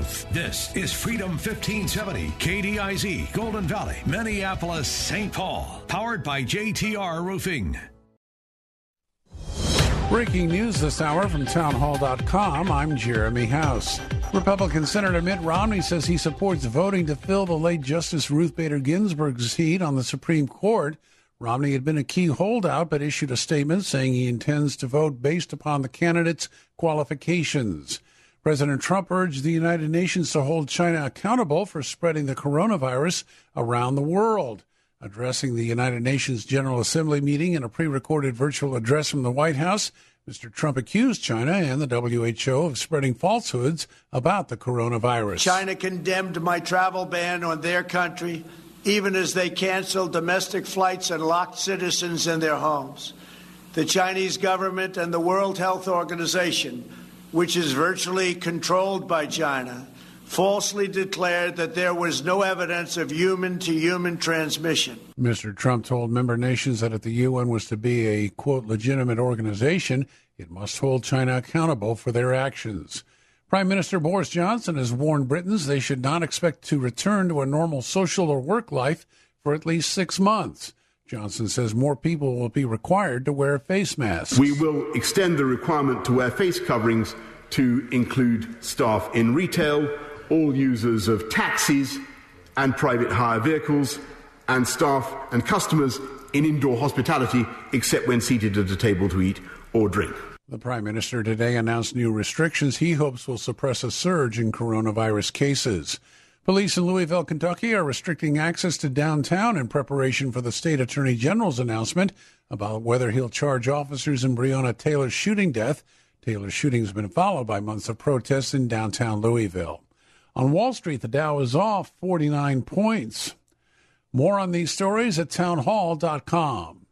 Truth. This is Freedom 1570, KDIZ, Golden Valley, Minneapolis, St. Paul. Powered by JTR Roofing. Breaking news this hour from townhall.com. I'm Jeremy House. Republican Senator Mitt Romney says he supports voting to fill the late Justice Ruth Bader Ginsburg's seat on the Supreme Court. Romney had been a key holdout, but issued a statement saying he intends to vote based upon the candidate's qualifications. President Trump urged the United Nations to hold China accountable for spreading the coronavirus around the world. Addressing the United Nations General Assembly meeting in a pre recorded virtual address from the White House, Mr. Trump accused China and the WHO of spreading falsehoods about the coronavirus. China condemned my travel ban on their country, even as they canceled domestic flights and locked citizens in their homes. The Chinese government and the World Health Organization, which is virtually controlled by China, falsely declared that there was no evidence of human to human transmission. Mr. Trump told member nations that if the UN was to be a, quote, legitimate organization, it must hold China accountable for their actions. Prime Minister Boris Johnson has warned Britons they should not expect to return to a normal social or work life for at least six months. Johnson says more people will be required to wear face masks. We will extend the requirement to wear face coverings to include staff in retail, all users of taxis and private hire vehicles, and staff and customers in indoor hospitality, except when seated at a table to eat or drink. The Prime Minister today announced new restrictions he hopes will suppress a surge in coronavirus cases. Police in Louisville, Kentucky are restricting access to downtown in preparation for the state attorney general's announcement about whether he'll charge officers in Breonna Taylor's shooting death. Taylor's shooting has been followed by months of protests in downtown Louisville. On Wall Street, the Dow is off 49 points. More on these stories at townhall.com.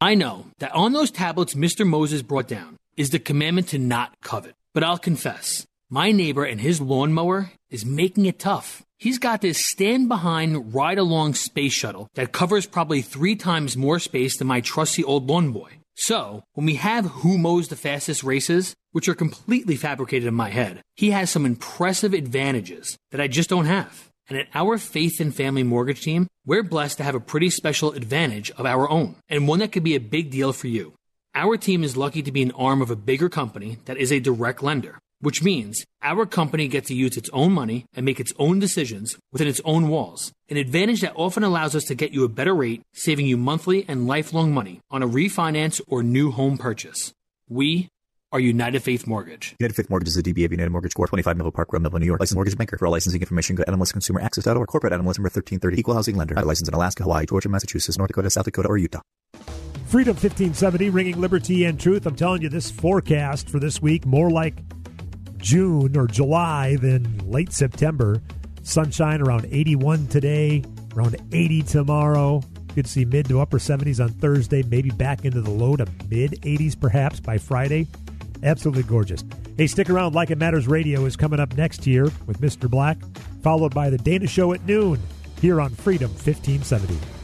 I know that on those tablets Mr. Moses brought down is the commandment to not covet. But I'll confess, my neighbor and his lawnmower is making it tough. He's got this stand behind, ride along space shuttle that covers probably three times more space than my trusty old lawn boy. So, when we have who mows the fastest races, which are completely fabricated in my head, he has some impressive advantages that I just don't have. And at our Faith and Family Mortgage team, we're blessed to have a pretty special advantage of our own, and one that could be a big deal for you. Our team is lucky to be an arm of a bigger company that is a direct lender, which means our company gets to use its own money and make its own decisions within its own walls. An advantage that often allows us to get you a better rate, saving you monthly and lifelong money on a refinance or new home purchase. We are United Faith Mortgage. United Faith Mortgage is a DBA of United Mortgage Corp. 25 Melville Park Road, Melville, New York. Licensed mortgage banker. For all licensing information, go to NMLSConsumerAccess.org. Corporate NMLS number 1330. Equal housing lender. License in Alaska, Hawaii, Georgia, Massachusetts, North Dakota, South Dakota, or Utah. Freedom 1570, ringing liberty and truth. I'm telling you, this forecast for this week, more like June or July than late September. Sunshine around 81 today, around 80 tomorrow. Could see mid to upper 70s on Thursday, maybe back into the low to mid 80s perhaps by Friday. Absolutely gorgeous. Hey, stick around. Like It Matters Radio is coming up next year with Mr. Black, followed by The Dana Show at noon here on Freedom 1570.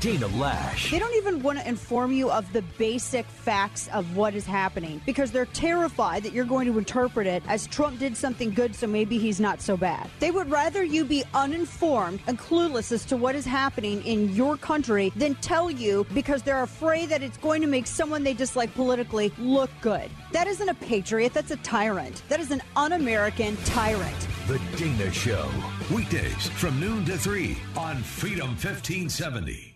Dana Loesch. They don't even want to inform you of the basic facts of what is happening because they're terrified that you're going to interpret it as Trump did something good, so maybe he's not so bad. They would rather you be uninformed and clueless as to what is happening in your country than tell you because they're afraid that it's going to make someone they dislike politically look good. That isn't a patriot, that's a tyrant. That is an un American tyrant. The Dana Show. Weekdays from noon to 3 on Freedom 1570.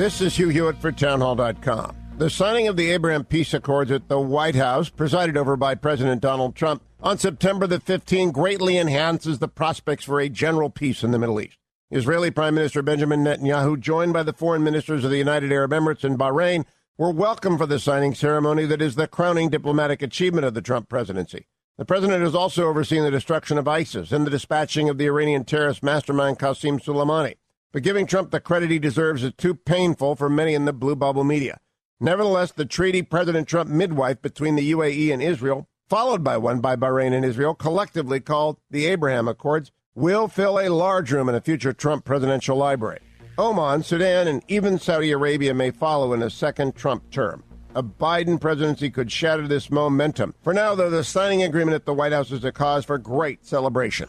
This is Hugh Hewitt for Townhall.com. The signing of the Abraham Peace Accords at the White House, presided over by President Donald Trump on September the 15th, greatly enhances the prospects for a general peace in the Middle East. Israeli Prime Minister Benjamin Netanyahu, joined by the foreign ministers of the United Arab Emirates and Bahrain, were welcome for the signing ceremony that is the crowning diplomatic achievement of the Trump presidency. The president has also overseen the destruction of ISIS and the dispatching of the Iranian terrorist mastermind Qasem Soleimani. But giving Trump the credit he deserves is too painful for many in the blue bubble media. Nevertheless, the treaty President Trump midwife between the UAE and Israel, followed by one by Bahrain and Israel, collectively called the Abraham Accords, will fill a large room in a future Trump presidential library. Oman, Sudan, and even Saudi Arabia may follow in a second Trump term. A Biden presidency could shatter this momentum. For now, though, the signing agreement at the White House is a cause for great celebration.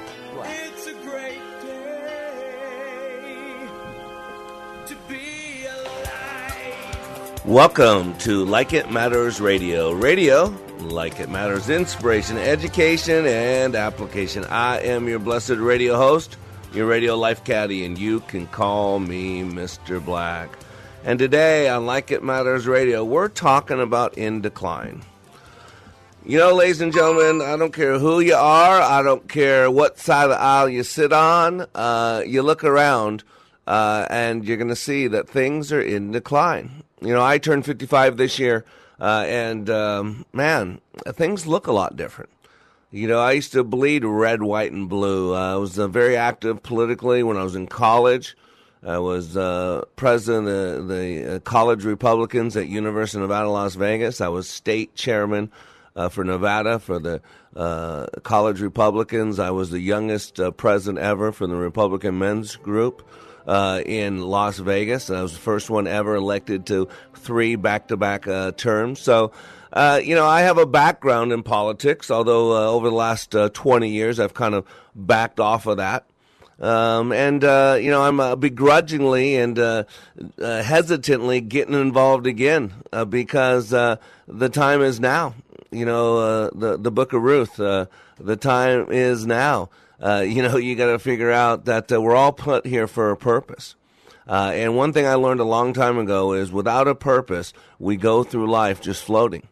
Welcome to Like It Matters Radio. Radio, like it matters, inspiration, education, and application. I am your blessed radio host, your radio life caddy, and you can call me Mr. Black. And today on Like It Matters Radio, we're talking about in decline. You know, ladies and gentlemen, I don't care who you are, I don't care what side of the aisle you sit on, uh, you look around uh, and you're going to see that things are in decline. You know, I turned 55 this year, uh, and um, man, things look a lot different. You know, I used to bleed red, white, and blue. I was uh, very active politically when I was in college. I was uh, president of the uh, College Republicans at University of Nevada, Las Vegas. I was state chairman uh, for Nevada for the uh, College Republicans. I was the youngest uh, president ever for the Republican Men's Group uh, in Las Vegas. I was the first one ever elected to three back-to-back terms. So. you know, I have a background in politics, although over the last 20 years I've kind of backed off of that. Um, and uh, you know, I'm uh, begrudgingly and uh, uh hesitantly getting involved again uh, because uh, the time is now. You know, the the Book of Ruth. the time is now. Uh, you know, you got to figure out that uh, we're all put here for a purpose. Uh, and one thing I learned a long time ago is without a purpose, we go through life just floating.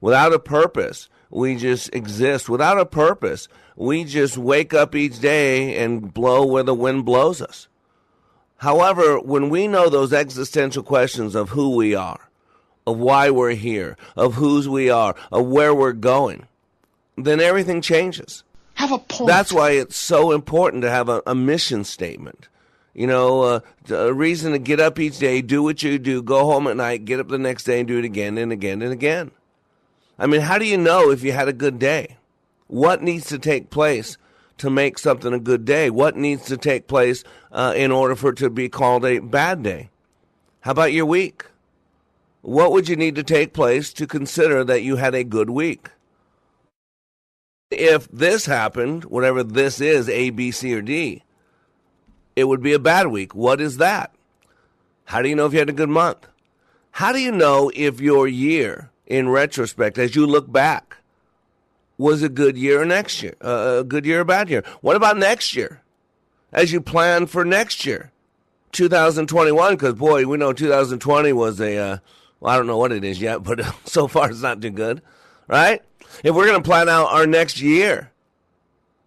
Without a purpose, we just exist. Without a purpose, we just wake up each day and blow where the wind blows us. However, when we know those existential questions of who we are, of why we're here, of whose we are, of where we're going, then everything changes. Have a point. That's why it's so important to have a, a mission statement. You know, uh, a reason to get up each day, do what you do, go home at night, get up the next day and do it again and again and again. I mean, how do you know if you had a good day? What needs to take place to make something a good day? What needs to take place uh, in order for it to be called a bad day? How about your week? What would you need to take place to consider that you had a good week? If this happened, whatever this is, A, B, C, or D, it would be a bad week. What is that? How do you know if you had a good month? How do you know if your year, in retrospect, as you look back, was a good year or next year, uh, a good year or bad year. What about next year? As you plan for next year, 2021, because boy, we know 2020 was a, uh, well, I don't know what it is yet, but so far it's not too good, right? If we're going to plan out our next year,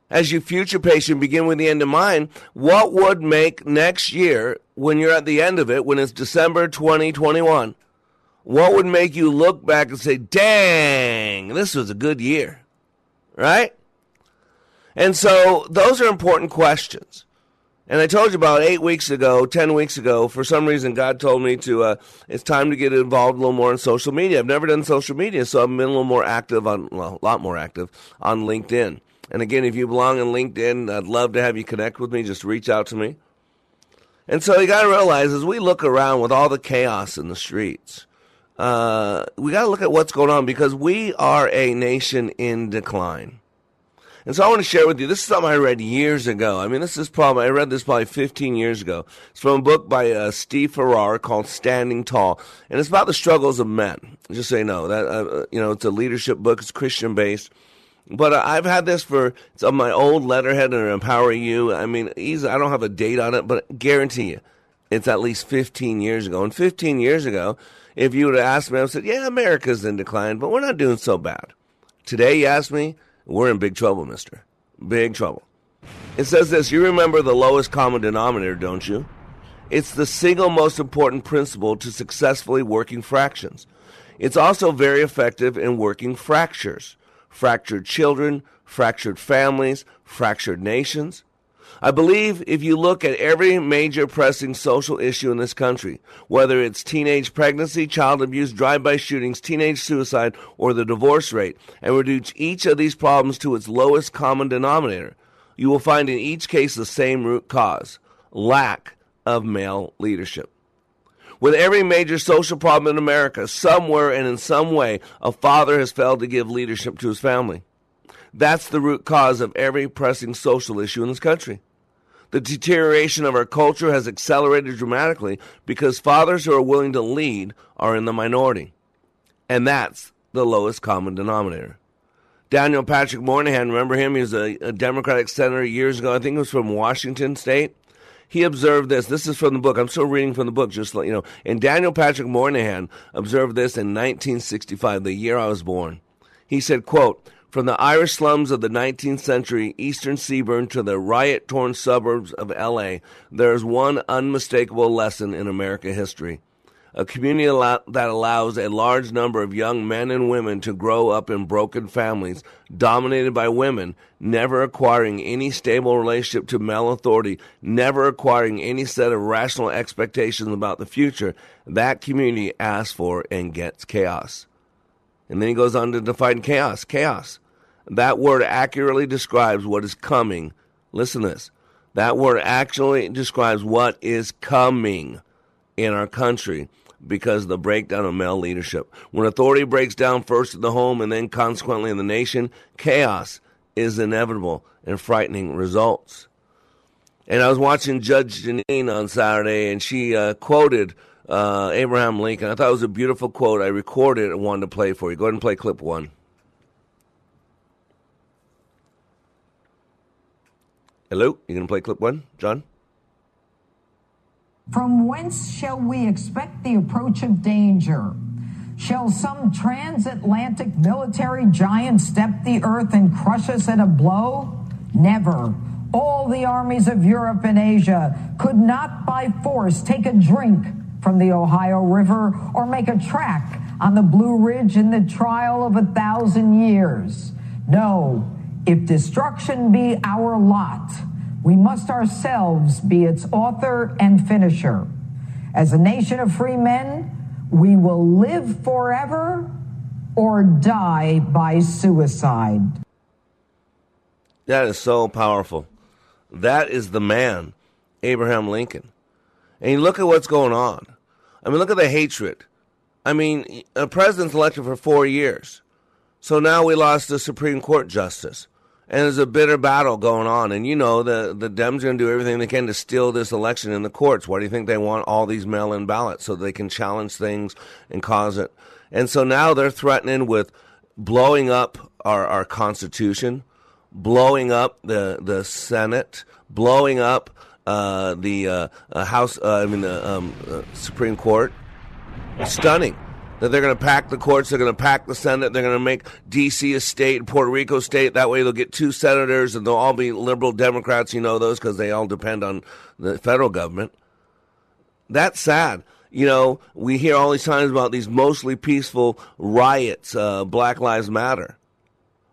as you future and begin with the end in mind, what would make next year, when you're at the end of it, when it's December 2021, what would make you look back and say, dang, this was a good year? right? And so those are important questions. And I told you about eight weeks ago, ten weeks ago, for some reason, God told me to, uh, it's time to get involved a little more in social media. I've never done social media, so I've been a little more active on, well, a lot more active on LinkedIn. And again, if you belong in LinkedIn, I'd love to have you connect with me. Just reach out to me. And so you got to realize as we look around with all the chaos in the streets, uh, we got to look at what's going on because we are a nation in decline. And so I want to share with you. This is something I read years ago. I mean, this is probably I read this probably 15 years ago. It's from a book by uh, Steve Farrar called "Standing Tall," and it's about the struggles of men. Just you know that uh, you know it's a leadership book. It's Christian based. But uh, I've had this for it's on my old letterhead and Empower You. I mean, easy, I don't have a date on it, but guarantee you, it's at least 15 years ago. And 15 years ago, if you would have asked me, I would have said, yeah, America's in decline, but we're not doing so bad. Today, you ask me, we're in big trouble, mister. Big trouble. It says this You remember the lowest common denominator, don't you? It's the single most important principle to successfully working fractions. It's also very effective in working fractures fractured children, fractured families, fractured nations. I believe if you look at every major pressing social issue in this country, whether it's teenage pregnancy, child abuse, drive by shootings, teenage suicide, or the divorce rate, and reduce each of these problems to its lowest common denominator, you will find in each case the same root cause lack of male leadership. With every major social problem in America, somewhere and in some way, a father has failed to give leadership to his family. That's the root cause of every pressing social issue in this country. The deterioration of our culture has accelerated dramatically because fathers who are willing to lead are in the minority. And that's the lowest common denominator. Daniel Patrick Moynihan, remember him? He was a, a Democratic senator years ago. I think it was from Washington State he observed this. This is from the book. I'm still reading from the book, just you know. And Daniel Patrick Moynihan observed this in 1965, the year I was born. He said, quote, from the Irish slums of the 19th century, eastern Seaboard to the riot torn suburbs of LA, there is one unmistakable lesson in American history a community that allows a large number of young men and women to grow up in broken families dominated by women, never acquiring any stable relationship to male authority, never acquiring any set of rational expectations about the future, that community asks for and gets chaos. And then he goes on to define chaos. Chaos. That word accurately describes what is coming. Listen to this. That word actually describes what is coming in our country because the breakdown of male leadership. When authority breaks down first in the home and then consequently in the nation, chaos is inevitable and frightening results. And I was watching Judge Jeanine on Saturday, and she uh, quoted uh, Abraham Lincoln. I thought it was a beautiful quote. I recorded it and wanted to play for you. Go ahead and play clip one. Hello? You to play clip one, John? From whence shall we expect the approach of danger? Shall some transatlantic military giant step the earth and crush us at a blow? Never. All the armies of Europe and Asia could not by force take a drink from the Ohio River or make a track on the Blue Ridge in the trial of a thousand years. No, if destruction be our lot, we must ourselves be its author and finisher. As a nation of free men, we will live forever or die by suicide. That is so powerful. That is the man, Abraham Lincoln. And you look at what's going on. I mean, look at the hatred. I mean, a president's elected for four years. So now we lost a Supreme Court justice and there's a bitter battle going on. And you know, the, the Dems are going to do everything they can to steal this election in the courts. Why do you think they want all these mail in ballots so they can challenge things and cause it? And so now they're threatening with blowing up our, our Constitution, blowing up the, the Senate, blowing up uh, the uh, uh, House, uh, I mean, the um, uh, Supreme Court. Stunning that they're going to pack the courts, they're going to pack the Senate, they're going to make D.C. a state, Puerto Rico state. That way they'll get two senators and they'll all be liberal Democrats. You know those because they all depend on the federal government. That's sad. You know, we hear all these times about these mostly peaceful riots, uh, Black Lives Matter.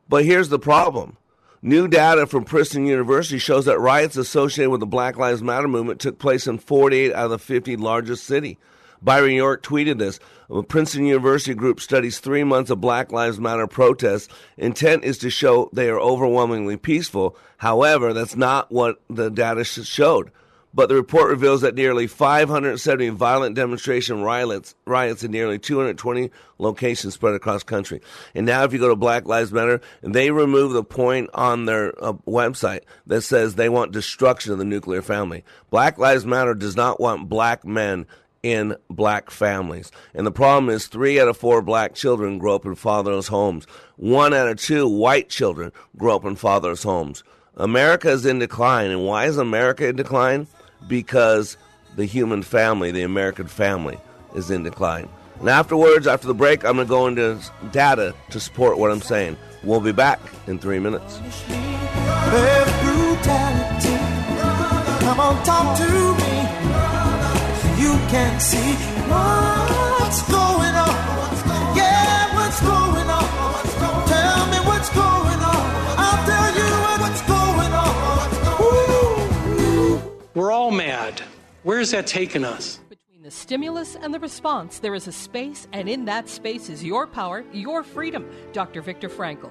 But here's the problem. New data from Princeton University shows that riots associated with the Black Lives Matter movement took place in 48 out of the 50 largest cities. Byron York tweeted this. Princeton University group studies three months of Black Lives Matter protests. Intent is to show they are overwhelmingly peaceful. However, that's not what the data showed. but the report reveals that nearly 570 violent demonstration riots, riots in nearly 220 locations spread across country. And now, if you go to Black Lives Matter, they remove the point on their uh, website that says they want destruction of the nuclear family. Black Lives Matter does not want black men in black families. And the problem is three out of four black children grow up in fatherless homes. One out of two white children grow up in fatherless homes. America is in decline. And why is America in decline? Because the human family, the American family, is in decline. And afterwards, after the break, I'm going to go into data to support what I'm saying. We'll be back in three minutes. Can see what's going on. Yeah, what's going on? Tell me what's going on. I'll tell you what's going on. We're all mad. Where's that taken us? Between the stimulus and the response, there is a space, and in that space is your power, your freedom. Dr. Viktor Frankl.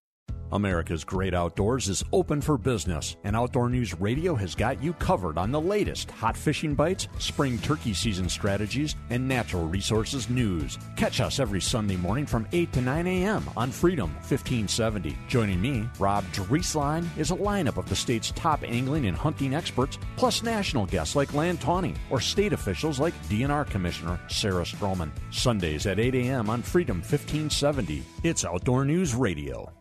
America's Great Outdoors is open for business, and Outdoor News Radio has got you covered on the latest hot fishing bites, spring turkey season strategies, and natural resources news. Catch us every Sunday morning from 8 to 9 a.m. on Freedom 1570. Joining me, Rob Drieslein, is a lineup of the state's top angling and hunting experts, plus national guests like Land Tawney or state officials like DNR Commissioner Sarah Strommen. Sundays at 8 a.m. on Freedom 1570. It's Outdoor News Radio.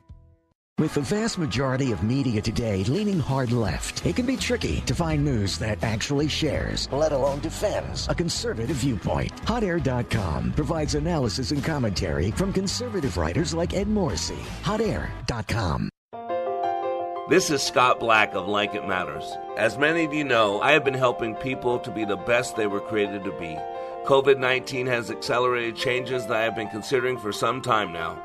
With the vast majority of media today leaning hard left, it can be tricky to find news that actually shares, let alone defends, a conservative viewpoint. HotAir.com provides analysis and commentary from conservative writers like Ed Morrissey. HotAir.com. This is Scott Black of Like It Matters. As many of you know, I have been helping people to be the best they were created to be. COVID 19 has accelerated changes that I have been considering for some time now.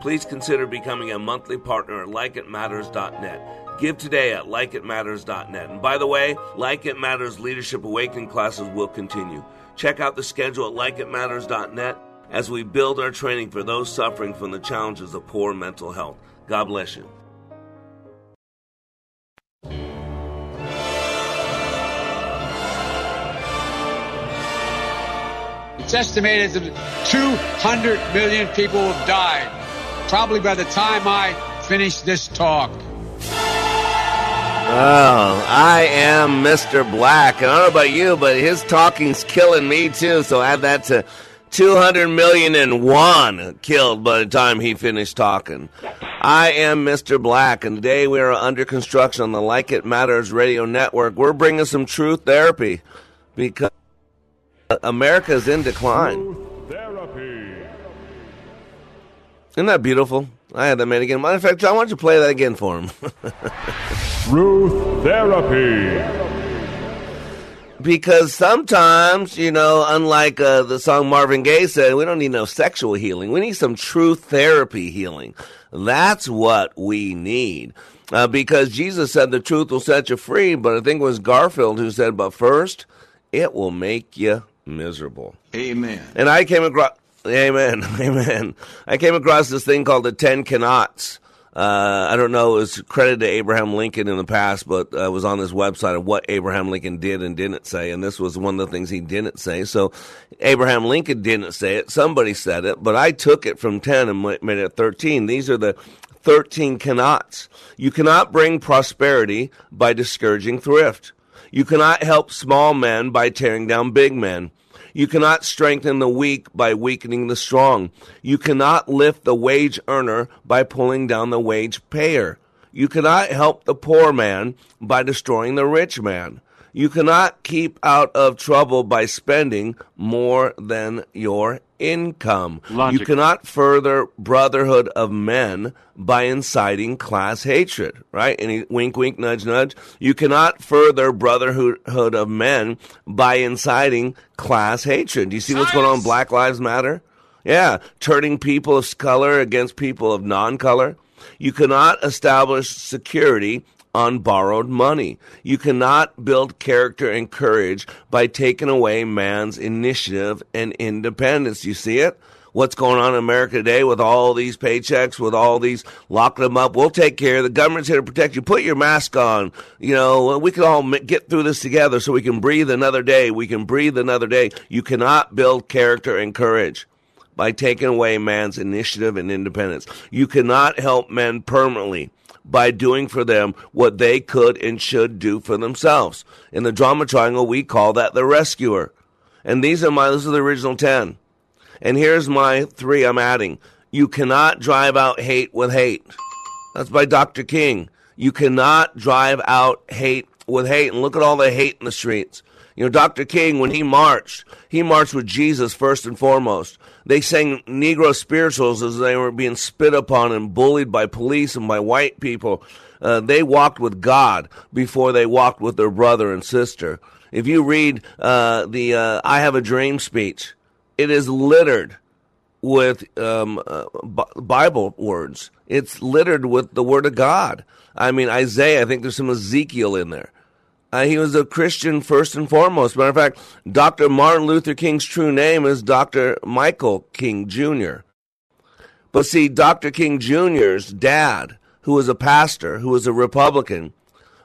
Please consider becoming a monthly partner at likeitmatters.net. Give today at likeitmatters.net. And by the way, Like It Matters Leadership Awakening classes will continue. Check out the schedule at likeitmatters.net as we build our training for those suffering from the challenges of poor mental health. God bless you. It's estimated that 200 million people have died, probably by the time I finish this talk. Oh, I am Mr. Black. And I don't know about you, but his talking's killing me too. So add that to 200 million and one killed by the time he finished talking. I am Mr. Black, and today we are under construction on the Like It Matters radio network. We're bringing some truth therapy because America is in decline. Isn't that beautiful? I had that made again. Matter of fact, John, why don't you play that again for him? Truth Therapy. because sometimes, you know, unlike uh, the song Marvin Gaye said, we don't need no sexual healing. We need some true therapy healing. That's what we need. Uh, because Jesus said the truth will set you free, but I think it was Garfield who said, but first, it will make you miserable. Amen. And I came across, amen, amen. I came across this thing called the Ten Cannots. Uh, I don't know, it was credited to Abraham Lincoln in the past, but uh, was on this website of what Abraham Lincoln did and didn't say, and this was one of the things he didn't say. So Abraham Lincoln didn't say it, somebody said it, but I took it from 10 and made it 13. These are the 13 cannots. You cannot bring prosperity by discouraging thrift. You cannot help small men by tearing down big men. You cannot strengthen the weak by weakening the strong. You cannot lift the wage earner by pulling down the wage payer. You cannot help the poor man by destroying the rich man. You cannot keep out of trouble by spending more than your income. Logic. You cannot further brotherhood of men by inciting class hatred, right? Any wink, wink, nudge, nudge. You cannot further brotherhood of men by inciting class hatred. Do you see what's going on Black Lives Matter? Yeah, turning people of color against people of non-color. You cannot establish security on borrowed money. You cannot build character and courage by taking away man's initiative and independence. You see it? What's going on in America today with all these paychecks, with all these locking them up? We'll take care. The government's here to protect you. Put your mask on. You know, we can all get through this together so we can breathe another day. We can breathe another day. You cannot build character and courage by taking away man's initiative and independence. You cannot help men permanently by doing for them what they could and should do for themselves. In the drama triangle, we call that the rescuer. And these are my, this are the original 10. And here's my three I'm adding. You cannot drive out hate with hate. That's by Dr. King. You cannot drive out hate with hate. And look at all the hate in the streets. You know, Dr. King, when he marched, he marched with Jesus first and foremost. They sang Negro spirituals as they were being spit upon and bullied by police and by white people. Uh, they walked with God before they walked with their brother and sister. If you read uh, the uh, I Have a Dream speech, it is littered with um, uh, Bible words. It's littered with the Word of God. I mean, Isaiah, I think there's some Ezekiel in there. Uh, he was a Christian first and foremost. Matter of fact, Dr. Martin Luther King's true name is Dr. Michael King Jr. But see, Dr. King Jr.'s dad, who was a pastor, who was a Republican,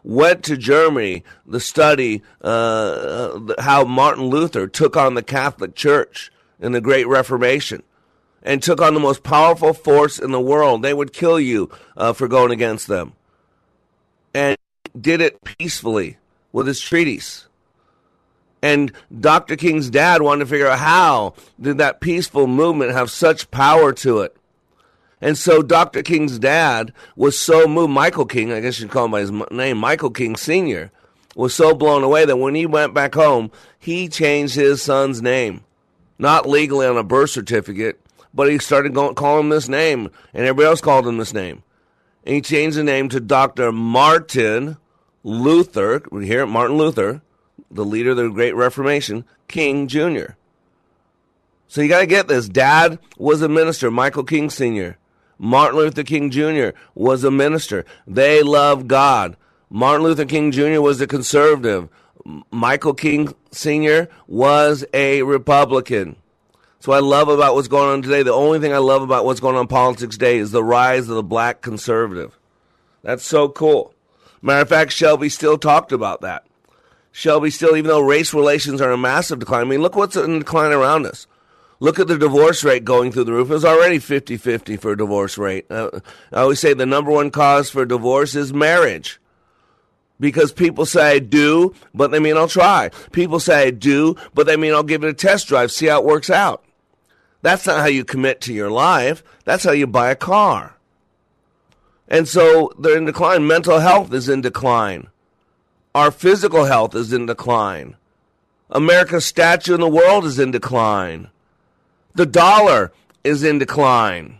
went to Germany to study uh, how Martin Luther took on the Catholic Church in the Great Reformation and took on the most powerful force in the world. They would kill you uh, for going against them. And did it peacefully with his treatise. And Dr. King's dad wanted to figure out how did that peaceful movement have such power to it. And so Dr. King's dad was so moved, Michael King, I guess you'd call him by his name, Michael King Sr., was so blown away that when he went back home, he changed his son's name. Not legally on a birth certificate, but he started going, calling him this name, and everybody else called him this name. And he changed the name to Dr. Martin Luther, we hear Martin Luther, the leader of the Great Reformation, King Jr. So you got to get this. Dad was a minister, Michael King Sr. Martin Luther King Jr. was a minister. They loved God. Martin Luther King Jr. was a conservative. Michael King Sr. was a Republican. So I love about what's going on today. The only thing I love about what's going on in politics today is the rise of the black conservative. That's so cool. Matter of fact, Shelby Steele talked about that. Shelby Steele, even though race relations are in massive decline, I mean, look what's in decline around us. Look at the divorce rate going through the roof. It was already 50 50 for a divorce rate. Uh, I always say the number one cause for divorce is marriage. Because people say I do, but they mean I'll try. People say I do, but they mean I'll give it a test drive, see how it works out. That's not how you commit to your life. That's how you buy a car. And so they're in decline. Mental health is in decline. Our physical health is in decline. America's statue in the world is in decline. The dollar is in decline.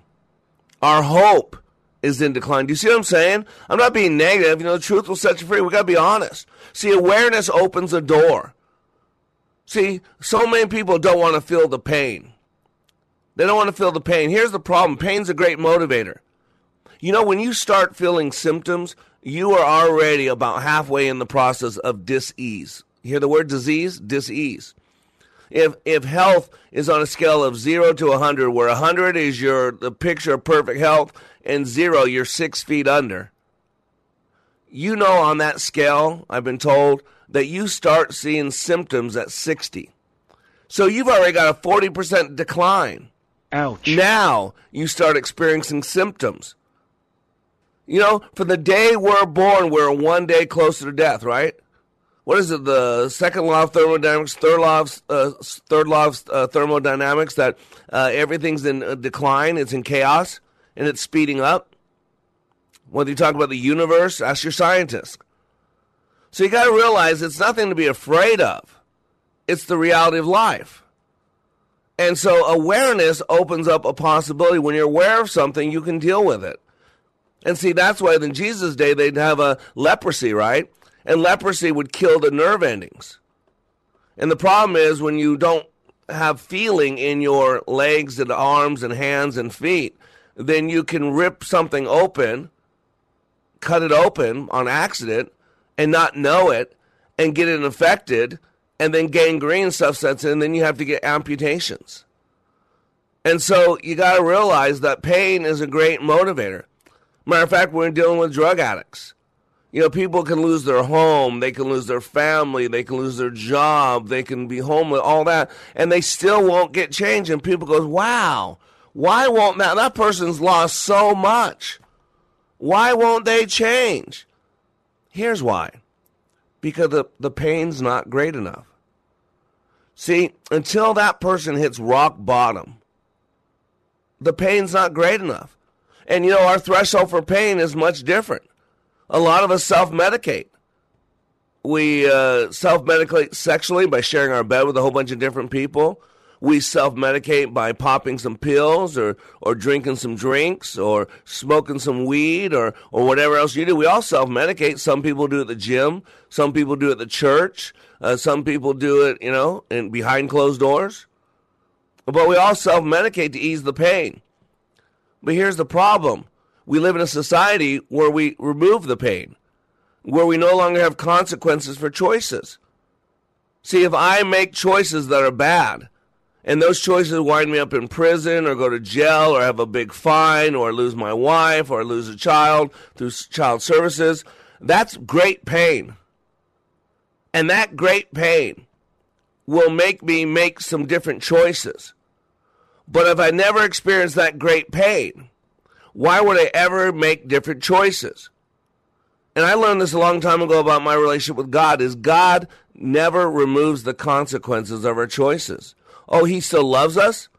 Our hope is in decline. Do you see what I'm saying? I'm not being negative. You know, the truth will set you free. We got to be honest. See, awareness opens a door. See, so many people don't want to feel the pain. They don't want to feel the pain. Here's the problem pain's a great motivator. You know, when you start feeling symptoms, you are already about halfway in the process of disease. You hear the word disease? Disease. If if health is on a scale of zero to hundred, where hundred is your the picture of perfect health, and zero you're six feet under. You know, on that scale, I've been told that you start seeing symptoms at sixty. So you've already got a forty percent decline. Ouch. Now you start experiencing symptoms. You know, from the day we're born, we're one day closer to death, right? What is it? The second law of thermodynamics, third law of uh, third law of uh, thermodynamics that uh, everything's in decline, it's in chaos, and it's speeding up. Whether you talk about the universe, ask your scientist. So you got to realize it's nothing to be afraid of. It's the reality of life. And so awareness opens up a possibility. When you're aware of something, you can deal with it. And see, that's why in Jesus' day they'd have a leprosy, right? And leprosy would kill the nerve endings. And the problem is when you don't have feeling in your legs and arms and hands and feet, then you can rip something open, cut it open on accident, and not know it, and get it infected, and then gangrene stuff sets in, and then you have to get amputations. And so you got to realize that pain is a great motivator. Matter of fact, we're dealing with drug addicts. You know, people can lose their home, they can lose their family, they can lose their job, they can be homeless, all that, and they still won't get change. And people goes, "Wow, why won't that? That person's lost so much. Why won't they change?" Here's why: because the the pain's not great enough. See, until that person hits rock bottom, the pain's not great enough. And you know, our threshold for pain is much different. A lot of us self medicate. We uh, self medicate sexually by sharing our bed with a whole bunch of different people. We self medicate by popping some pills or, or drinking some drinks or smoking some weed or, or whatever else you do. We all self medicate. Some people do it at the gym, some people do it at the church, uh, some people do it, you know, in behind closed doors. But we all self medicate to ease the pain. But here's the problem we live in a society where we remove the pain, where we no longer have consequences for choices. See, if I make choices that are bad, and those choices wind me up in prison or go to jail or have a big fine or lose my wife or lose a child through child services, that's great pain. And that great pain will make me make some different choices. But if I never experienced that great pain, why would I ever make different choices? And I learned this a long time ago about my relationship with God is God never removes the consequences of our choices. Oh, he still loves us.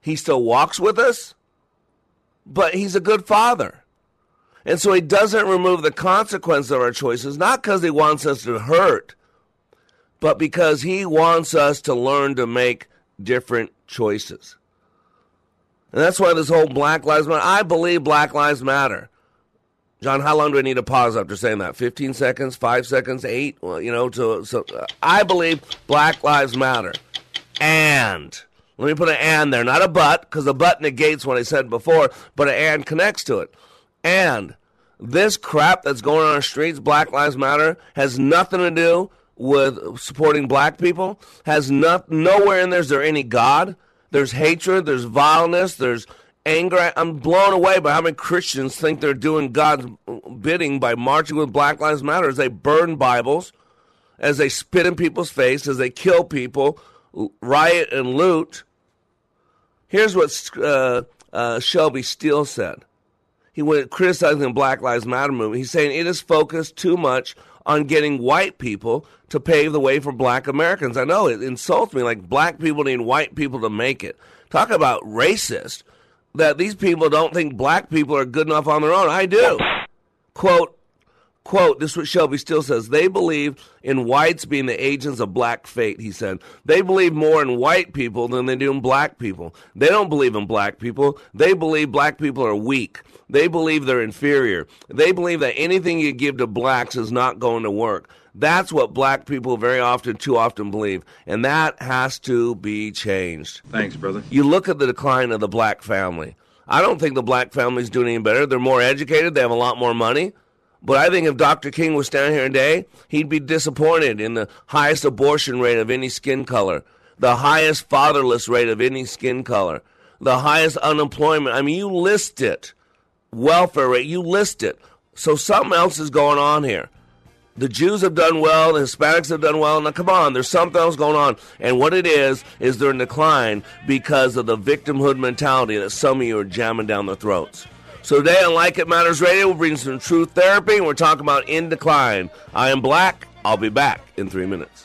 He still walks with us. But he's a good father. And so he doesn't remove the consequences of our choices, not because he wants us to hurt, but because he wants us to learn to make different choices. And that's why this whole Black Lives Matter, I believe Black Lives Matter. John, how long do I need to pause after saying that? 15 seconds, 5 seconds, 8? Well, you know, to, so uh, I believe Black Lives Matter. And, let me put an and there, not a but, because the but negates what I said before, but an and connects to it. And this crap that's going on our streets, Black Lives Matter, has nothing to do with supporting black people, has not, nowhere in there is there any God. There's hatred, there's vileness, there's anger. I'm blown away by how many Christians think they're doing God's bidding by marching with Black Lives Matter as they burn Bibles, as they spit in people's face, as they kill people, riot and loot. Here's what uh, uh, Shelby Steele said. He went criticizing the Black Lives Matter movement. He's saying it is focused too much on getting white people to pave the way for black Americans. I know it insults me like black people need white people to make it. Talk about racist that these people don't think black people are good enough on their own. I do. Quote, Quote, this is what Shelby Steele says. They believe in whites being the agents of black fate, he said. They believe more in white people than they do in black people. They don't believe in black people. They believe black people are weak. They believe they're inferior. They believe that anything you give to blacks is not going to work. That's what black people very often, too often believe. And that has to be changed. Thanks, brother. You look at the decline of the black family. I don't think the black family's doing any better. They're more educated, they have a lot more money. But I think if Dr. King was standing here today, he'd be disappointed in the highest abortion rate of any skin color, the highest fatherless rate of any skin color, the highest unemployment. I mean, you list it. Welfare rate, you list it. So something else is going on here. The Jews have done well, the Hispanics have done well. Now, come on, there's something else going on. And what it is, is they're in decline because of the victimhood mentality that some of you are jamming down their throats. So today on Like It Matters Radio, we'll bring some truth therapy, and we're talking about in decline. I am black. I'll be back in three minutes.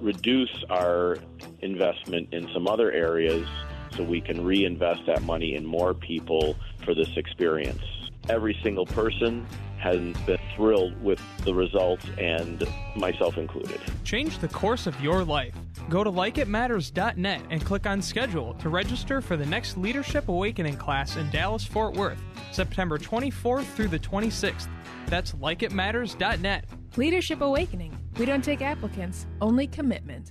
reduce our investment in some other areas so we can reinvest that money in more people for this experience. Every single person has been thrilled with the results, and myself included. Change the course of your life. Go to likeitmatters.net and click on schedule to register for the next Leadership Awakening class in Dallas Fort Worth, September 24th through the 26th. That's likeitmatters.net. Leadership Awakening. We don't take applicants, only commitment.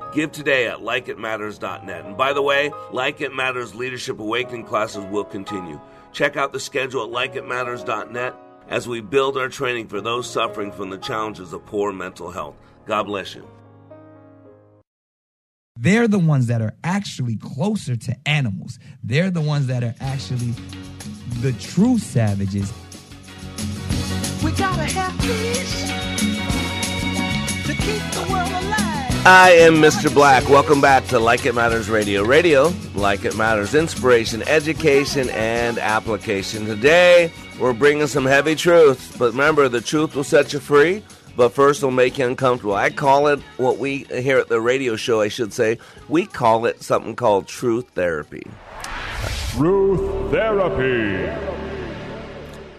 Give today at likeitmatters.net. And by the way, Like It Matters Leadership Awakening classes will continue. Check out the schedule at likeitmatters.net as we build our training for those suffering from the challenges of poor mental health. God bless you. They're the ones that are actually closer to animals. They're the ones that are actually the true savages. We gotta have peace to keep the world alive. I am Mr. Black. Welcome back to Like It Matters Radio. Radio, like it matters, inspiration, education, and application. Today, we're bringing some heavy truth, but remember, the truth will set you free. but first it'll make you uncomfortable. I call it what we here at the radio show, I should say, we call it something called truth therapy. Truth therapy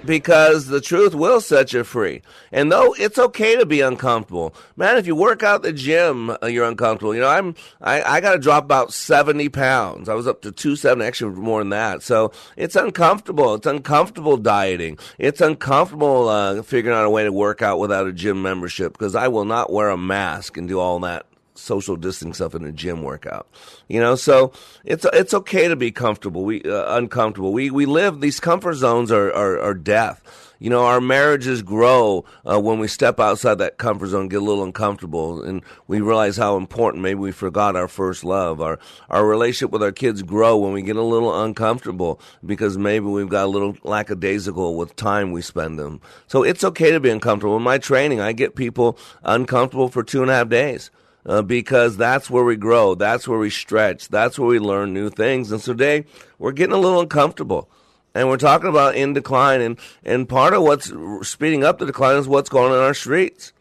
because the truth will set you free. And though it's okay to be uncomfortable, man, if you work out the gym, uh, you're uncomfortable. You know, I'm I, I got to drop about seventy pounds. I was up to two seventy, actually more than that. So it's uncomfortable. It's uncomfortable dieting. It's uncomfortable uh, figuring out a way to work out without a gym membership because I will not wear a mask and do all that social distancing stuff in a gym workout. You know, so it's it's okay to be comfortable. We uh, uncomfortable. We we live these comfort zones are are, are death. You know, our marriages grow uh, when we step outside that comfort zone, get a little uncomfortable, and we realize how important. Maybe we forgot our first love. Our our relationship with our kids grow when we get a little uncomfortable because maybe we've got a little lackadaisical with time we spend them. So it's okay to be uncomfortable. In my training, I get people uncomfortable for two and a half days uh, because that's where we grow, that's where we stretch, that's where we learn new things. And so today we're getting a little uncomfortable. And we're talking about in decline, and, and part of what's speeding up the decline is what's going on in our streets.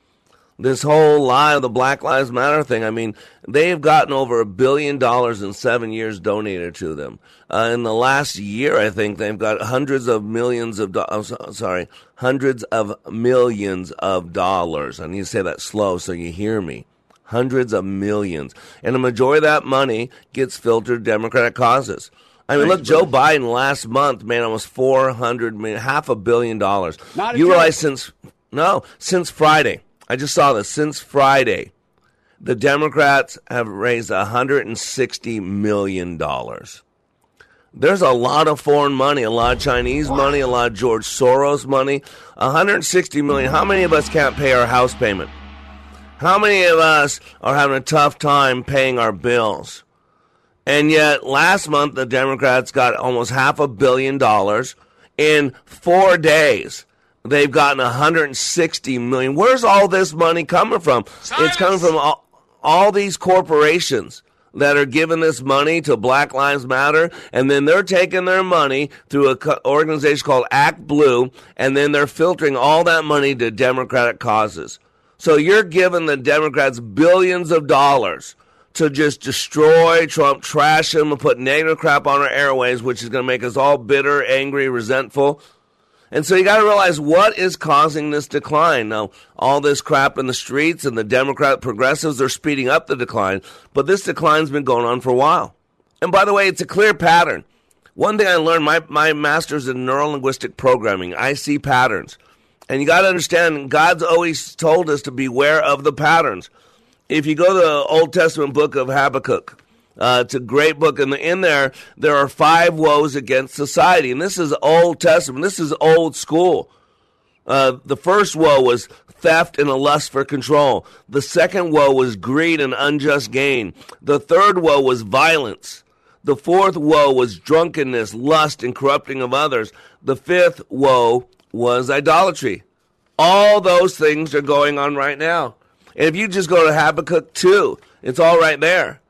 This whole lie of the Black Lives Matter thing. I mean, they've gotten over a billion dollars in seven years donated to them. Uh, in the last year, I think they've got hundreds of millions of dollars. sorry, hundreds of millions of dollars. I need to say that slow so you hear me hundreds of millions. And the majority of that money gets filtered Democratic causes. I mean, look, Joe Biden last month made almost four hundred million, half a billion dollars. Not you realize since no, since Friday, I just saw this. Since Friday, the Democrats have raised hundred and sixty million dollars. There's a lot of foreign money, a lot of Chinese money, a lot of George Soros money. 160 million. How many of us can't pay our house payment? How many of us are having a tough time paying our bills? And yet, last month, the Democrats got almost half a billion dollars in four days. They've gotten 160 million. Where's all this money coming from? Science. It's coming from all, all these corporations that are giving this money to Black Lives Matter, and then they're taking their money through an organization called Act Blue, and then they're filtering all that money to Democratic causes. So you're giving the Democrats billions of dollars to just destroy Trump, trash him, and put negative crap on our airways, which is going to make us all bitter, angry, resentful. And so you got to realize what is causing this decline. Now, all this crap in the streets and the Democrat progressives are speeding up the decline, but this decline's been going on for a while. And by the way, it's a clear pattern. One thing I learned, my, my master's in neurolinguistic programming, I see patterns. And you got to understand, God's always told us to beware of the patterns. If you go to the Old Testament book of Habakkuk, uh, it's a great book, and in there there are five woes against society, and this is Old Testament. This is old school. Uh, the first woe was theft and a lust for control. The second woe was greed and unjust gain. The third woe was violence. The fourth woe was drunkenness, lust, and corrupting of others. The fifth woe was idolatry. All those things are going on right now. And if you just go to Habakkuk 2, it's all right there.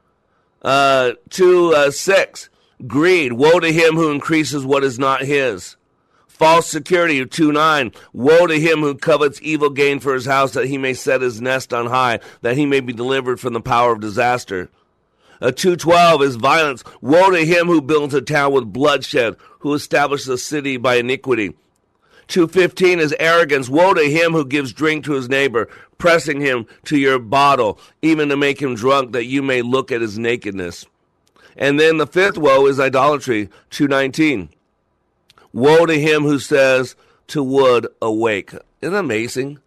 Uh, 2 uh, 6, greed. Woe to him who increases what is not his. False security, 2 9. Woe to him who covets evil gain for his house, that he may set his nest on high, that he may be delivered from the power of disaster. Uh, 212 is violence. Woe to him who builds a town with bloodshed, who establishes a city by iniquity. 215 is arrogance. Woe to him who gives drink to his neighbor, pressing him to your bottle, even to make him drunk, that you may look at his nakedness. And then the fifth woe is idolatry. 219. Woe to him who says to wood, awake. Isn't that amazing?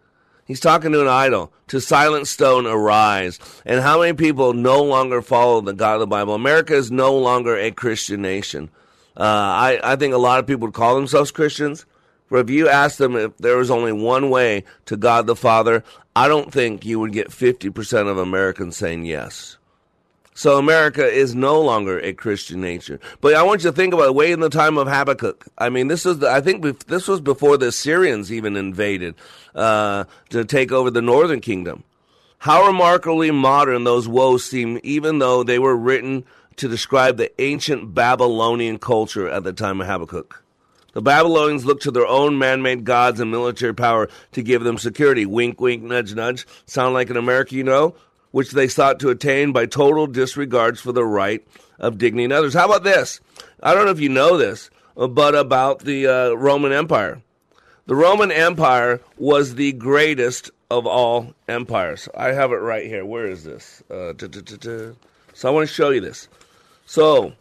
He's talking to an idol. To silent stone, arise. And how many people no longer follow the God of the Bible? America is no longer a Christian nation. Uh, I, I think a lot of people would call themselves Christians. If you asked them if there was only one way to God the Father, I don't think you would get 50% of Americans saying yes. So America is no longer a Christian nation. But I want you to think about. Way in the time of Habakkuk. I mean, this is the, I think this was before the Syrians even invaded uh, to take over the northern kingdom. How remarkably modern those woes seem, even though they were written to describe the ancient Babylonian culture at the time of Habakkuk. The Babylonians looked to their own man made gods and military power to give them security. Wink, wink, nudge, nudge. Sound like an America you know? Which they sought to attain by total disregards for the right of dignity in others. How about this? I don't know if you know this, but about the uh, Roman Empire. The Roman Empire was the greatest of all empires. I have it right here. Where is this? Uh, so I want to show you this. So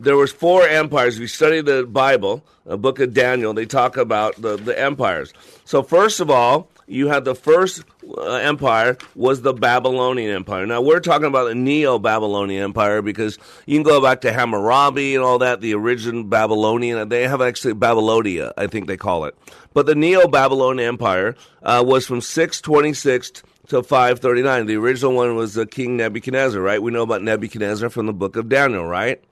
there was four empires. If you study the Bible, the book of Daniel, they talk about the, the empires. So first of all, you had the first uh, empire was the Babylonian Empire. Now we're talking about the Neo-Babylonian Empire because you can go back to Hammurabi and all that, the original Babylonian. They have actually Babylonia, I think they call it. But the Neo-Babylonian Empire uh, was from 626 to 539. The original one was uh, King Nebuchadnezzar, right? We know about Nebuchadnezzar from the book of Daniel, right?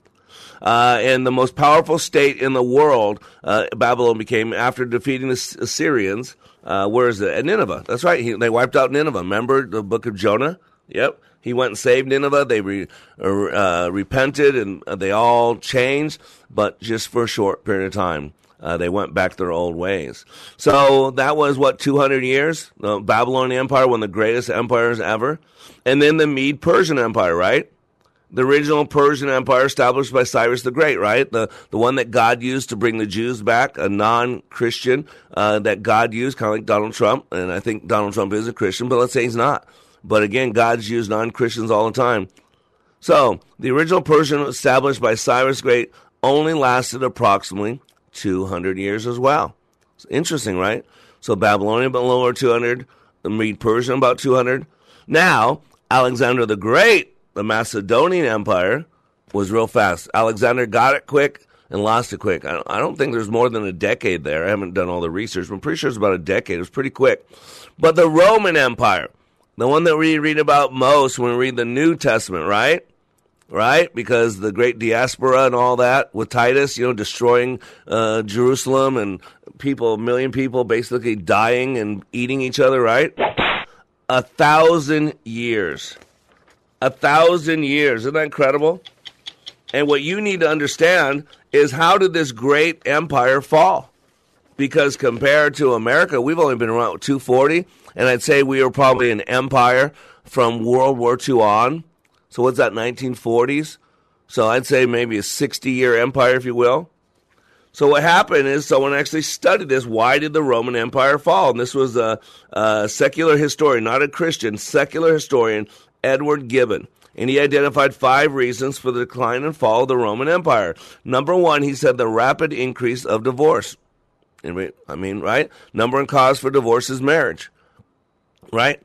Uh, and the most powerful state in the world, uh, Babylon became after defeating the Assyrians. Uh, where is it? At Nineveh. That's right. He, they wiped out Nineveh. Remember the book of Jonah? Yep. He went and saved Nineveh. They re, uh, repented and they all changed, but just for a short period of time. Uh, they went back their old ways. So that was what 200 years. The Babylonian Empire, one of the greatest empires ever, and then the Mede Persian Empire, right? The original Persian Empire established by Cyrus the Great, right? The the one that God used to bring the Jews back, a non-Christian uh, that God used, kind of like Donald Trump. And I think Donald Trump is a Christian, but let's say he's not. But again, God's used non-Christians all the time. So the original Persian established by Cyrus Great only lasted approximately 200 years as well. It's interesting, right? So Babylonian about lower 200, the Mede Persian about 200. Now Alexander the Great the Macedonian Empire was real fast. Alexander got it quick and lost it quick. I don't think there's more than a decade there. I haven't done all the research, but I'm pretty sure it's about a decade. It was pretty quick. But the Roman Empire, the one that we read about most when we read the New Testament, right? Right? Because the great diaspora and all that with Titus, you know, destroying uh, Jerusalem and people, a million people basically dying and eating each other, right? A thousand years a thousand years. Isn't that incredible? And what you need to understand is how did this great empire fall? Because compared to America, we've only been around 240, and I'd say we were probably an empire from World War II on. So what's that, 1940s? So I'd say maybe a 60 year empire, if you will. So what happened is someone actually studied this. Why did the Roman Empire fall? And this was a, a secular historian, not a Christian, secular historian Edward Gibbon. And he identified five reasons for the decline and fall of the Roman Empire. Number one, he said the rapid increase of divorce. I mean, right? Number one cause for divorce is marriage, right?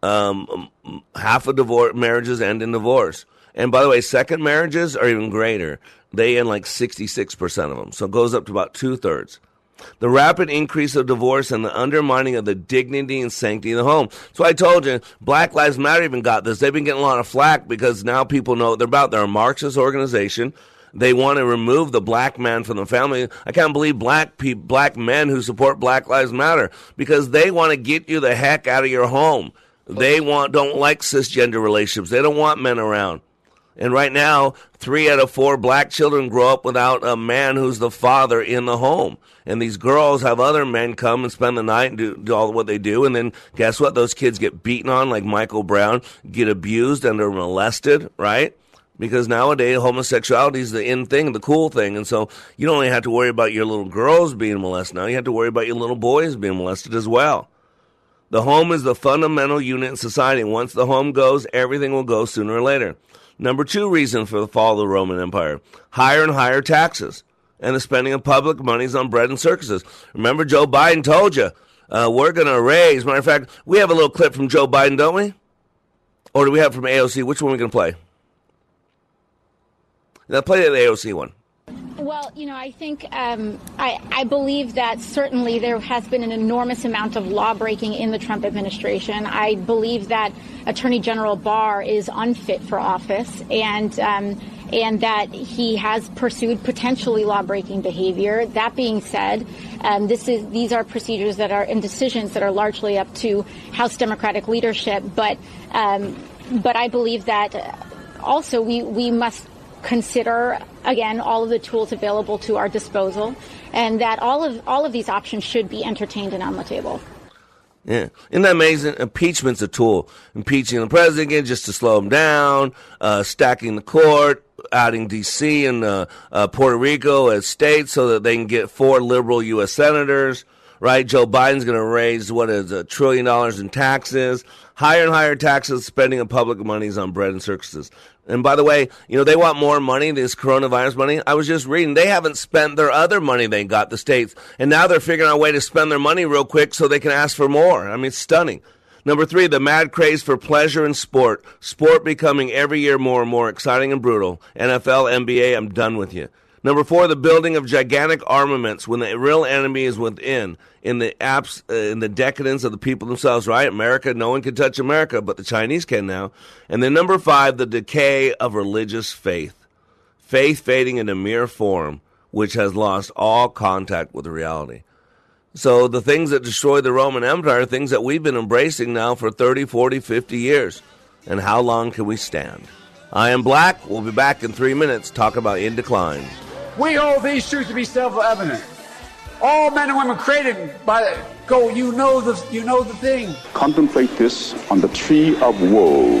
Um, half of divorce marriages end in divorce. And by the way, second marriages are even greater. They end like 66% of them. So it goes up to about two thirds the rapid increase of divorce and the undermining of the dignity and sanctity of the home. So I told you, Black Lives Matter even got this. They've been getting a lot of flack because now people know what they're about. They're a Marxist organization. They want to remove the black man from the family. I can't believe black pe- black men who support Black Lives Matter because they want to get you the heck out of your home. They want don't like cisgender relationships. They don't want men around. And right now, three out of four black children grow up without a man who's the father in the home and these girls have other men come and spend the night and do, do all what they do, and then guess what? Those kids get beaten on like Michael Brown, get abused and they're molested, right? Because nowadays homosexuality is the in thing, the cool thing, and so you don't only have to worry about your little girls being molested now; you have to worry about your little boys being molested as well. The home is the fundamental unit in society. Once the home goes, everything will go sooner or later. Number two reason for the fall of the Roman Empire higher and higher taxes and the spending of public monies on bread and circuses. Remember, Joe Biden told you uh, we're going to raise. Matter of fact, we have a little clip from Joe Biden, don't we? Or do we have from AOC? Which one are we going to play? Now play the AOC one. Well, you know, I think um, I, I, believe that certainly there has been an enormous amount of law breaking in the Trump administration. I believe that Attorney General Barr is unfit for office, and um, and that he has pursued potentially law-breaking behavior. That being said, um, this is these are procedures that are and decisions that are largely up to House Democratic leadership. But um, but I believe that also we we must consider again all of the tools available to our disposal and that all of all of these options should be entertained and on the table. Yeah. Isn't that amazing? Impeachment's a tool. Impeaching the president just to slow him down, uh, stacking the court, adding D.C. and uh, uh, Puerto Rico as states so that they can get four liberal U.S. senators, right? Joe Biden's going to raise, what is a trillion dollars in taxes, higher and higher taxes, spending of public monies on bread and circuses. And by the way, you know, they want more money, this coronavirus money. I was just reading, they haven't spent their other money they got, the states. And now they're figuring out a way to spend their money real quick so they can ask for more. I mean, it's stunning. Number three, the mad craze for pleasure and sport. Sport becoming every year more and more exciting and brutal. NFL, NBA, I'm done with you. Number four, the building of gigantic armaments when the real enemy is within. In the apps, uh, in the decadence of the people themselves, right? America, no one can touch America, but the Chinese can now. And then number five, the decay of religious faith. Faith fading into mere form, which has lost all contact with reality. So the things that destroyed the Roman Empire are things that we've been embracing now for 30, 40, 50 years. And how long can we stand? I am Black. We'll be back in three minutes. Talk about in decline. We hold these truths to be self-evident. All men and women created by go. You know the you know the thing. Contemplate this on the tree of woe.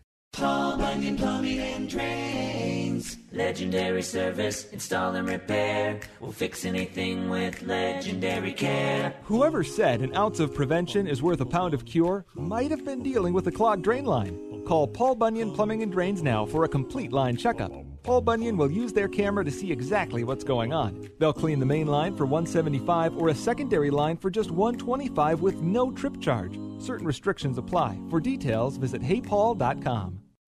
Paul Bunyan Plumbing and Drains. Legendary service, install and repair. We'll fix anything with legendary care. Whoever said an ounce of prevention is worth a pound of cure might have been dealing with a clogged drain line. Call Paul Bunyan Plumbing and Drains now for a complete line checkup. Paul Bunyan will use their camera to see exactly what's going on. They'll clean the main line for 175 or a secondary line for just 125 with no trip charge. Certain restrictions apply. For details, visit heypaul.com.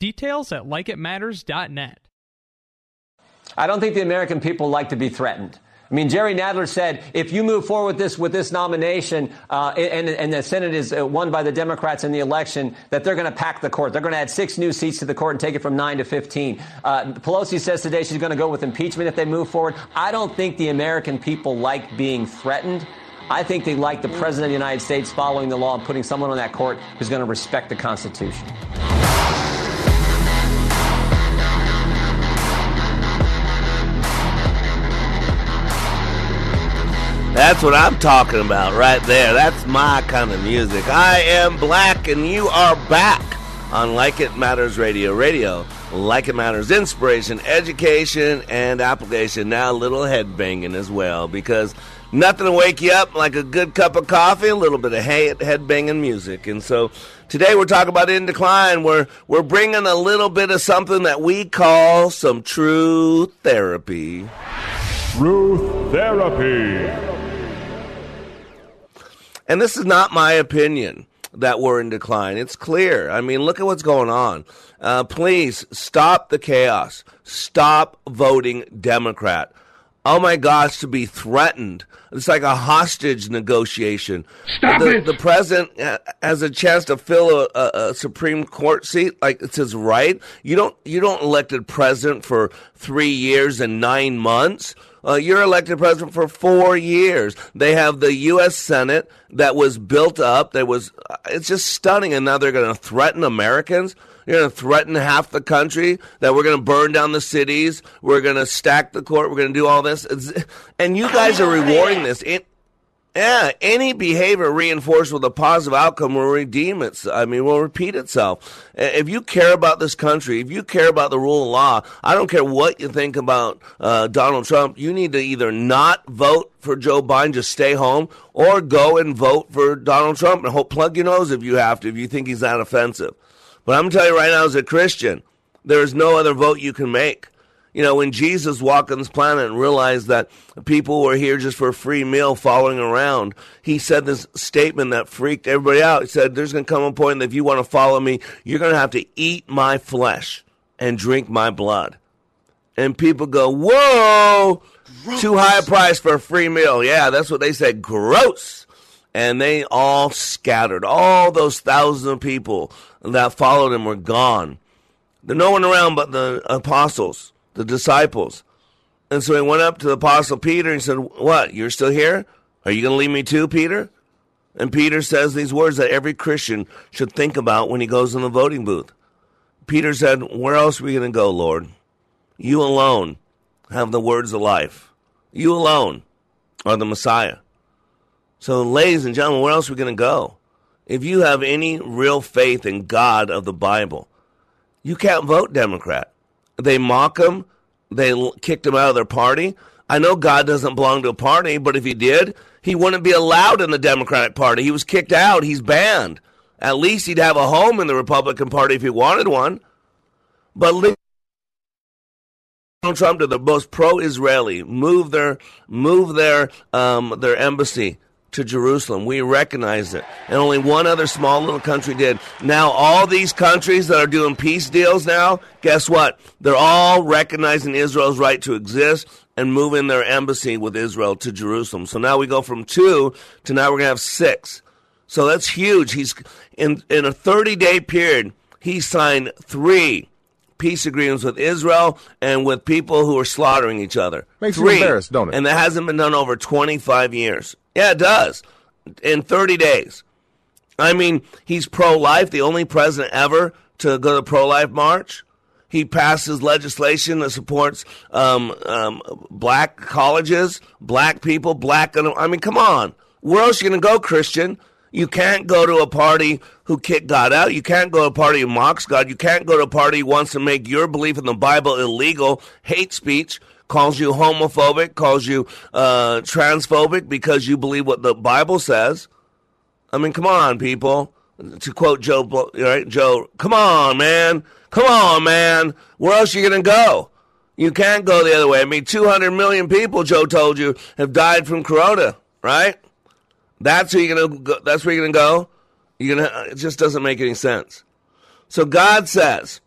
Details at likeitmatters.net. I don't think the American people like to be threatened. I mean, Jerry Nadler said if you move forward with this with this nomination uh, and, and the Senate is uh, won by the Democrats in the election, that they're going to pack the court. They're going to add six new seats to the court and take it from nine to 15. Uh, Pelosi says today she's going to go with impeachment if they move forward. I don't think the American people like being threatened. I think they like the President of the United States following the law and putting someone on that court who's going to respect the Constitution. That's what I'm talking about right there. That's my kind of music. I am black and you are back on Like It Matters Radio. Radio, like it matters, inspiration, education, and application. Now a little head banging as well because nothing to wake you up like a good cup of coffee, a little bit of head banging music. And so today we're talking about in decline. We're we're bringing a little bit of something that we call some true therapy. Truth therapy. And this is not my opinion that we're in decline. It's clear. I mean, look at what's going on. Uh, please stop the chaos. Stop voting Democrat. Oh my gosh, to be threatened. It's like a hostage negotiation. Stop the, it. The president has a chance to fill a, a, a, Supreme Court seat, like it's his right. You don't, you don't elected president for three years and nine months. Uh, you're elected president for four years. They have the U.S. Senate that was built up. That was, uh, it's just stunning. And now they're going to threaten Americans. You're going to threaten half the country that we're going to burn down the cities. We're going to stack the court. We're going to do all this. It's, and you guys are rewarding this. It, yeah, any behavior reinforced with a positive outcome will redeem it. I mean, will repeat itself. If you care about this country, if you care about the rule of law, I don't care what you think about uh, Donald Trump. You need to either not vote for Joe Biden, just stay home, or go and vote for Donald Trump and hope, plug your nose if you have to, if you think he's that offensive. But I'm telling you right now, as a Christian, there is no other vote you can make. You know, when Jesus walked on this planet and realized that people were here just for a free meal following around, he said this statement that freaked everybody out. He said, There's going to come a point that if you want to follow me, you're going to have to eat my flesh and drink my blood. And people go, Whoa, Gross. too high a price for a free meal. Yeah, that's what they said. Gross. And they all scattered. All those thousands of people that followed him were gone. There's no one around but the apostles the disciples. And so he went up to the apostle Peter and said, What? You're still here? Are you going to leave me too, Peter? And Peter says these words that every Christian should think about when he goes in the voting booth. Peter said, Where else are we going to go, Lord? You alone have the words of life. You alone are the Messiah. So, ladies and gentlemen, where else are we going to go? If you have any real faith in God of the Bible, you can't vote Democrat. They mock him. They kicked him out of their party. I know God doesn't belong to a party, but if he did, he wouldn't be allowed in the Democratic Party. He was kicked out. He's banned. At least he'd have a home in the Republican Party if he wanted one. But Donald Trump to the most pro-Israeli move their move their um, their embassy to Jerusalem. We recognize it. And only one other small little country did. Now, all these countries that are doing peace deals now, guess what? They're all recognizing Israel's right to exist and moving their embassy with Israel to Jerusalem. So now we go from two to now we're going to have six. So that's huge. He's in, in a 30 day period, he signed three peace agreements with Israel and with people who are slaughtering each other. Makes Three. you embarrassed, don't it? And that hasn't been done over 25 years. Yeah, it does. In 30 days. I mean, he's pro life, the only president ever to go to pro life march. He passes legislation that supports um, um, black colleges, black people, black. I mean, come on. Where else are you going to go, Christian? You can't go to a party who kicked God out. You can't go to a party who mocks God. You can't go to a party who wants to make your belief in the Bible illegal, hate speech, calls you homophobic, calls you uh, transphobic because you believe what the Bible says. I mean, come on, people. To quote Joe, right? Joe, come on, man. Come on, man. Where else are you going to go? You can't go the other way. I mean, 200 million people, Joe told you, have died from corona, right? That's where you're gonna go, that's where you're gonna go. You're gonna it just doesn't make any sense. So God says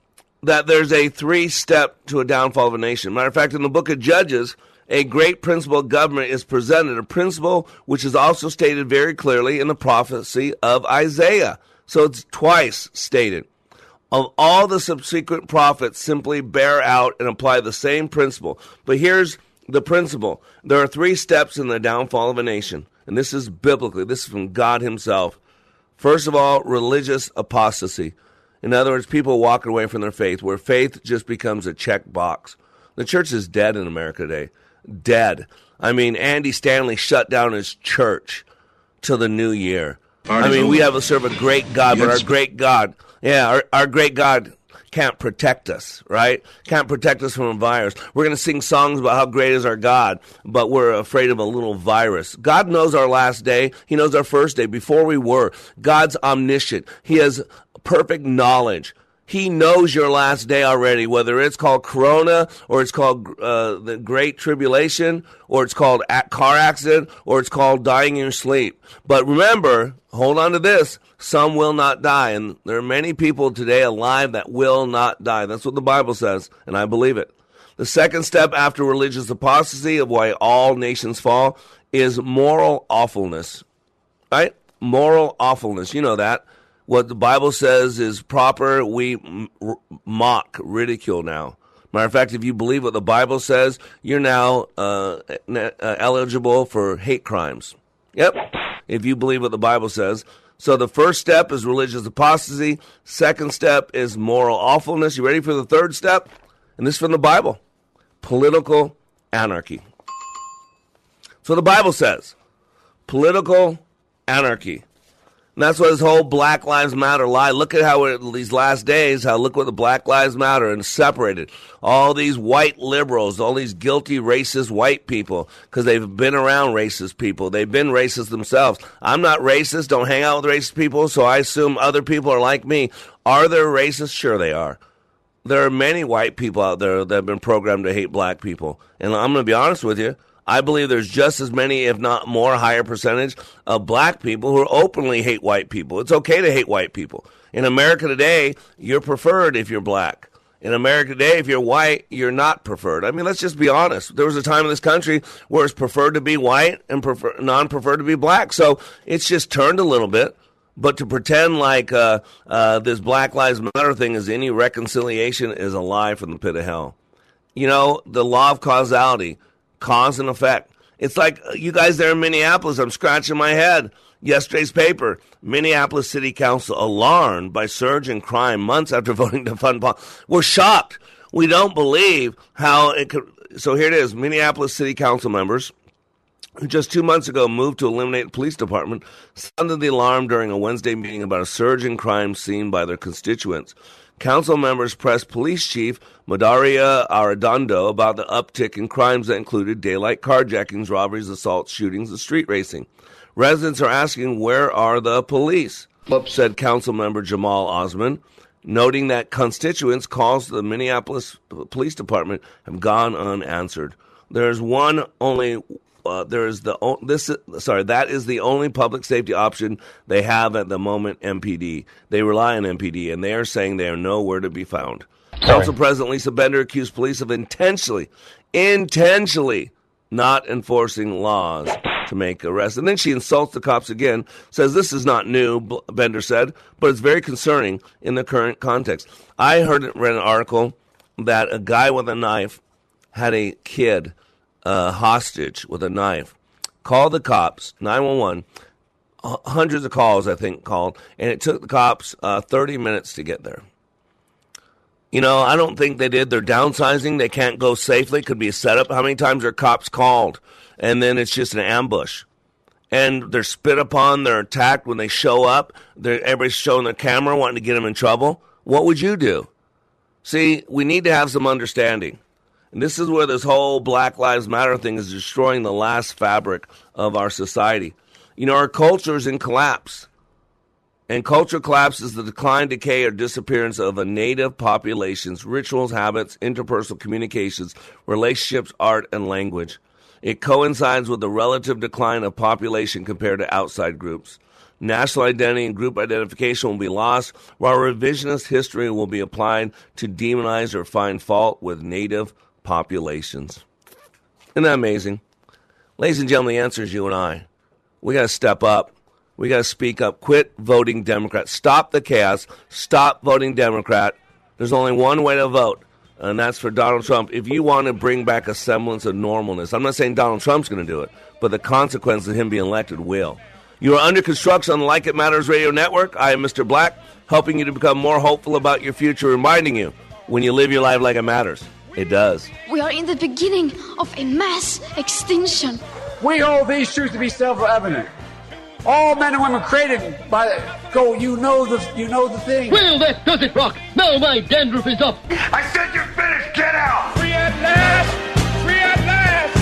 that there's a three step to a downfall of a nation. Matter of fact, in the book of Judges, a great principle of government is presented, a principle which is also stated very clearly in the prophecy of Isaiah. So it's twice stated. Of all the subsequent prophets simply bear out and apply the same principle. But here's the principle. There are three steps in the downfall of a nation. And this is biblically, this is from God Himself. First of all, religious apostasy. In other words, people walking away from their faith, where faith just becomes a check box. The church is dead in America today. Dead. I mean, Andy Stanley shut down his church till the new year. I mean, we have to serve a great God, but our great God, yeah, our, our great God can't protect us, right? Can't protect us from a virus. We're going to sing songs about how great is our God, but we're afraid of a little virus. God knows our last day. He knows our first day before we were. God's omniscient. He has perfect knowledge. He knows your last day already, whether it's called Corona or it's called uh, the Great Tribulation or it's called car accident or it's called dying in your sleep. But remember, hold on to this. Some will not die. And there are many people today alive that will not die. That's what the Bible says, and I believe it. The second step after religious apostasy of why all nations fall is moral awfulness. Right? Moral awfulness. You know that. What the Bible says is proper, we mock, ridicule now. Matter of fact, if you believe what the Bible says, you're now uh, uh, eligible for hate crimes. Yep. If you believe what the Bible says. So the first step is religious apostasy. Second step is moral awfulness. You ready for the third step? And this is from the Bible political anarchy. So the Bible says political anarchy. And that's what this whole Black Lives Matter lie. Look at how these last days, how look what the Black Lives Matter and separated all these white liberals, all these guilty racist white people, because they've been around racist people. They've been racist themselves. I'm not racist. Don't hang out with racist people, so I assume other people are like me. Are there racists? Sure, they are. There are many white people out there that have been programmed to hate black people, and I'm going to be honest with you. I believe there's just as many, if not more, higher percentage of black people who openly hate white people. It's okay to hate white people. In America today, you're preferred if you're black. In America today, if you're white, you're not preferred. I mean, let's just be honest. There was a time in this country where it's preferred to be white and prefer, non-preferred to be black. So it's just turned a little bit. But to pretend like uh, uh, this Black Lives Matter thing is any reconciliation is a lie from the pit of hell. You know, the law of causality cause and effect. It's like uh, you guys there in Minneapolis. I'm scratching my head. Yesterday's paper Minneapolis City Council alarmed by surge in crime months after voting to fund. Po- We're shocked. We don't believe how it could. So here it is Minneapolis City Council members who just two months ago moved to eliminate the police department sounded the alarm during a Wednesday meeting about a surge in crime seen by their constituents. Council members pressed Police Chief Medaria Arradondo about the uptick in crimes that included daylight carjackings, robberies, assaults, shootings, and street racing. Residents are asking, where are the police? said Council member Jamal Osman, noting that constituents' calls to the Minneapolis Police Department have gone unanswered. There's one only uh, there is the o- this sorry that is the only public safety option they have at the moment. MPD they rely on MPD, and they are saying they are nowhere to be found. Council President Lisa Bender accused police of intentionally, intentionally not enforcing laws to make arrests, and then she insults the cops again. Says this is not new, Bender said, but it's very concerning in the current context. I heard it read an article that a guy with a knife had a kid uh, hostage with a knife. Called the cops, 911. H- Hundreds of calls, I think, called, and it took the cops uh, 30 minutes to get there. You know, I don't think they did. They're downsizing. They can't go safely. Could be a setup. How many times are cops called and then it's just an ambush? And they're spit upon. They're attacked when they show up. They're, everybody's showing their camera, wanting to get them in trouble. What would you do? See, we need to have some understanding. And this is where this whole Black Lives Matter thing is destroying the last fabric of our society. You know, our culture is in collapse. And culture collapse is the decline, decay, or disappearance of a native population's rituals, habits, interpersonal communications, relationships, art, and language. It coincides with the relative decline of population compared to outside groups. National identity and group identification will be lost, while revisionist history will be applied to demonize or find fault with native populations. Isn't that amazing? Ladies and gentlemen, the answer is you and I. We got to step up. We got to speak up. Quit voting Democrat. Stop the chaos. Stop voting Democrat. There's only one way to vote, and that's for Donald Trump. If you want to bring back a semblance of normalness, I'm not saying Donald Trump's going to do it, but the consequences of him being elected will. You are under construction on the Like It Matters Radio Network. I am Mr. Black, helping you to become more hopeful about your future, reminding you when you live your life like it matters, it does. We are in the beginning of a mass extinction. We hold these truths to be self-evident. All men and women created by go. You know the you know the thing. Well, that does it, Rock. Now my dandruff is up. I said you're finished. Get out. Free at last. Free at last.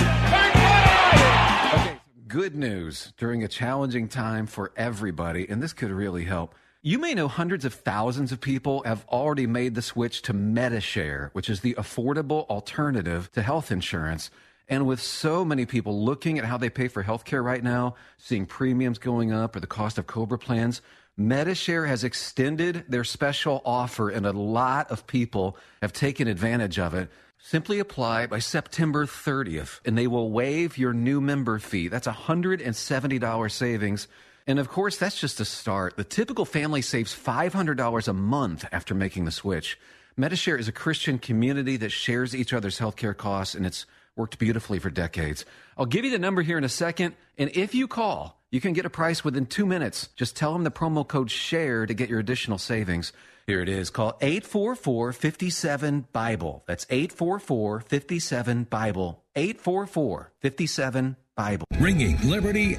Okay, good news during a challenging time for everybody, and this could really help. You may know hundreds of thousands of people have already made the switch to Medi-Share, which is the affordable alternative to health insurance. And with so many people looking at how they pay for healthcare right now, seeing premiums going up or the cost of Cobra plans, Medi-Share has extended their special offer, and a lot of people have taken advantage of it. Simply apply by September 30th, and they will waive your new member fee. That's $170 savings. And of course, that's just a start. The typical family saves $500 a month after making the switch. Medi-Share is a Christian community that shares each other's healthcare costs, and it's worked beautifully for decades. I'll give you the number here in a second, and if you call, you can get a price within two minutes. Just tell them the promo code SHARE to get your additional savings. Here it is. Call 844 57 Bible. That's 844 57 Bible. 844 57 Bible. Ringing Liberty.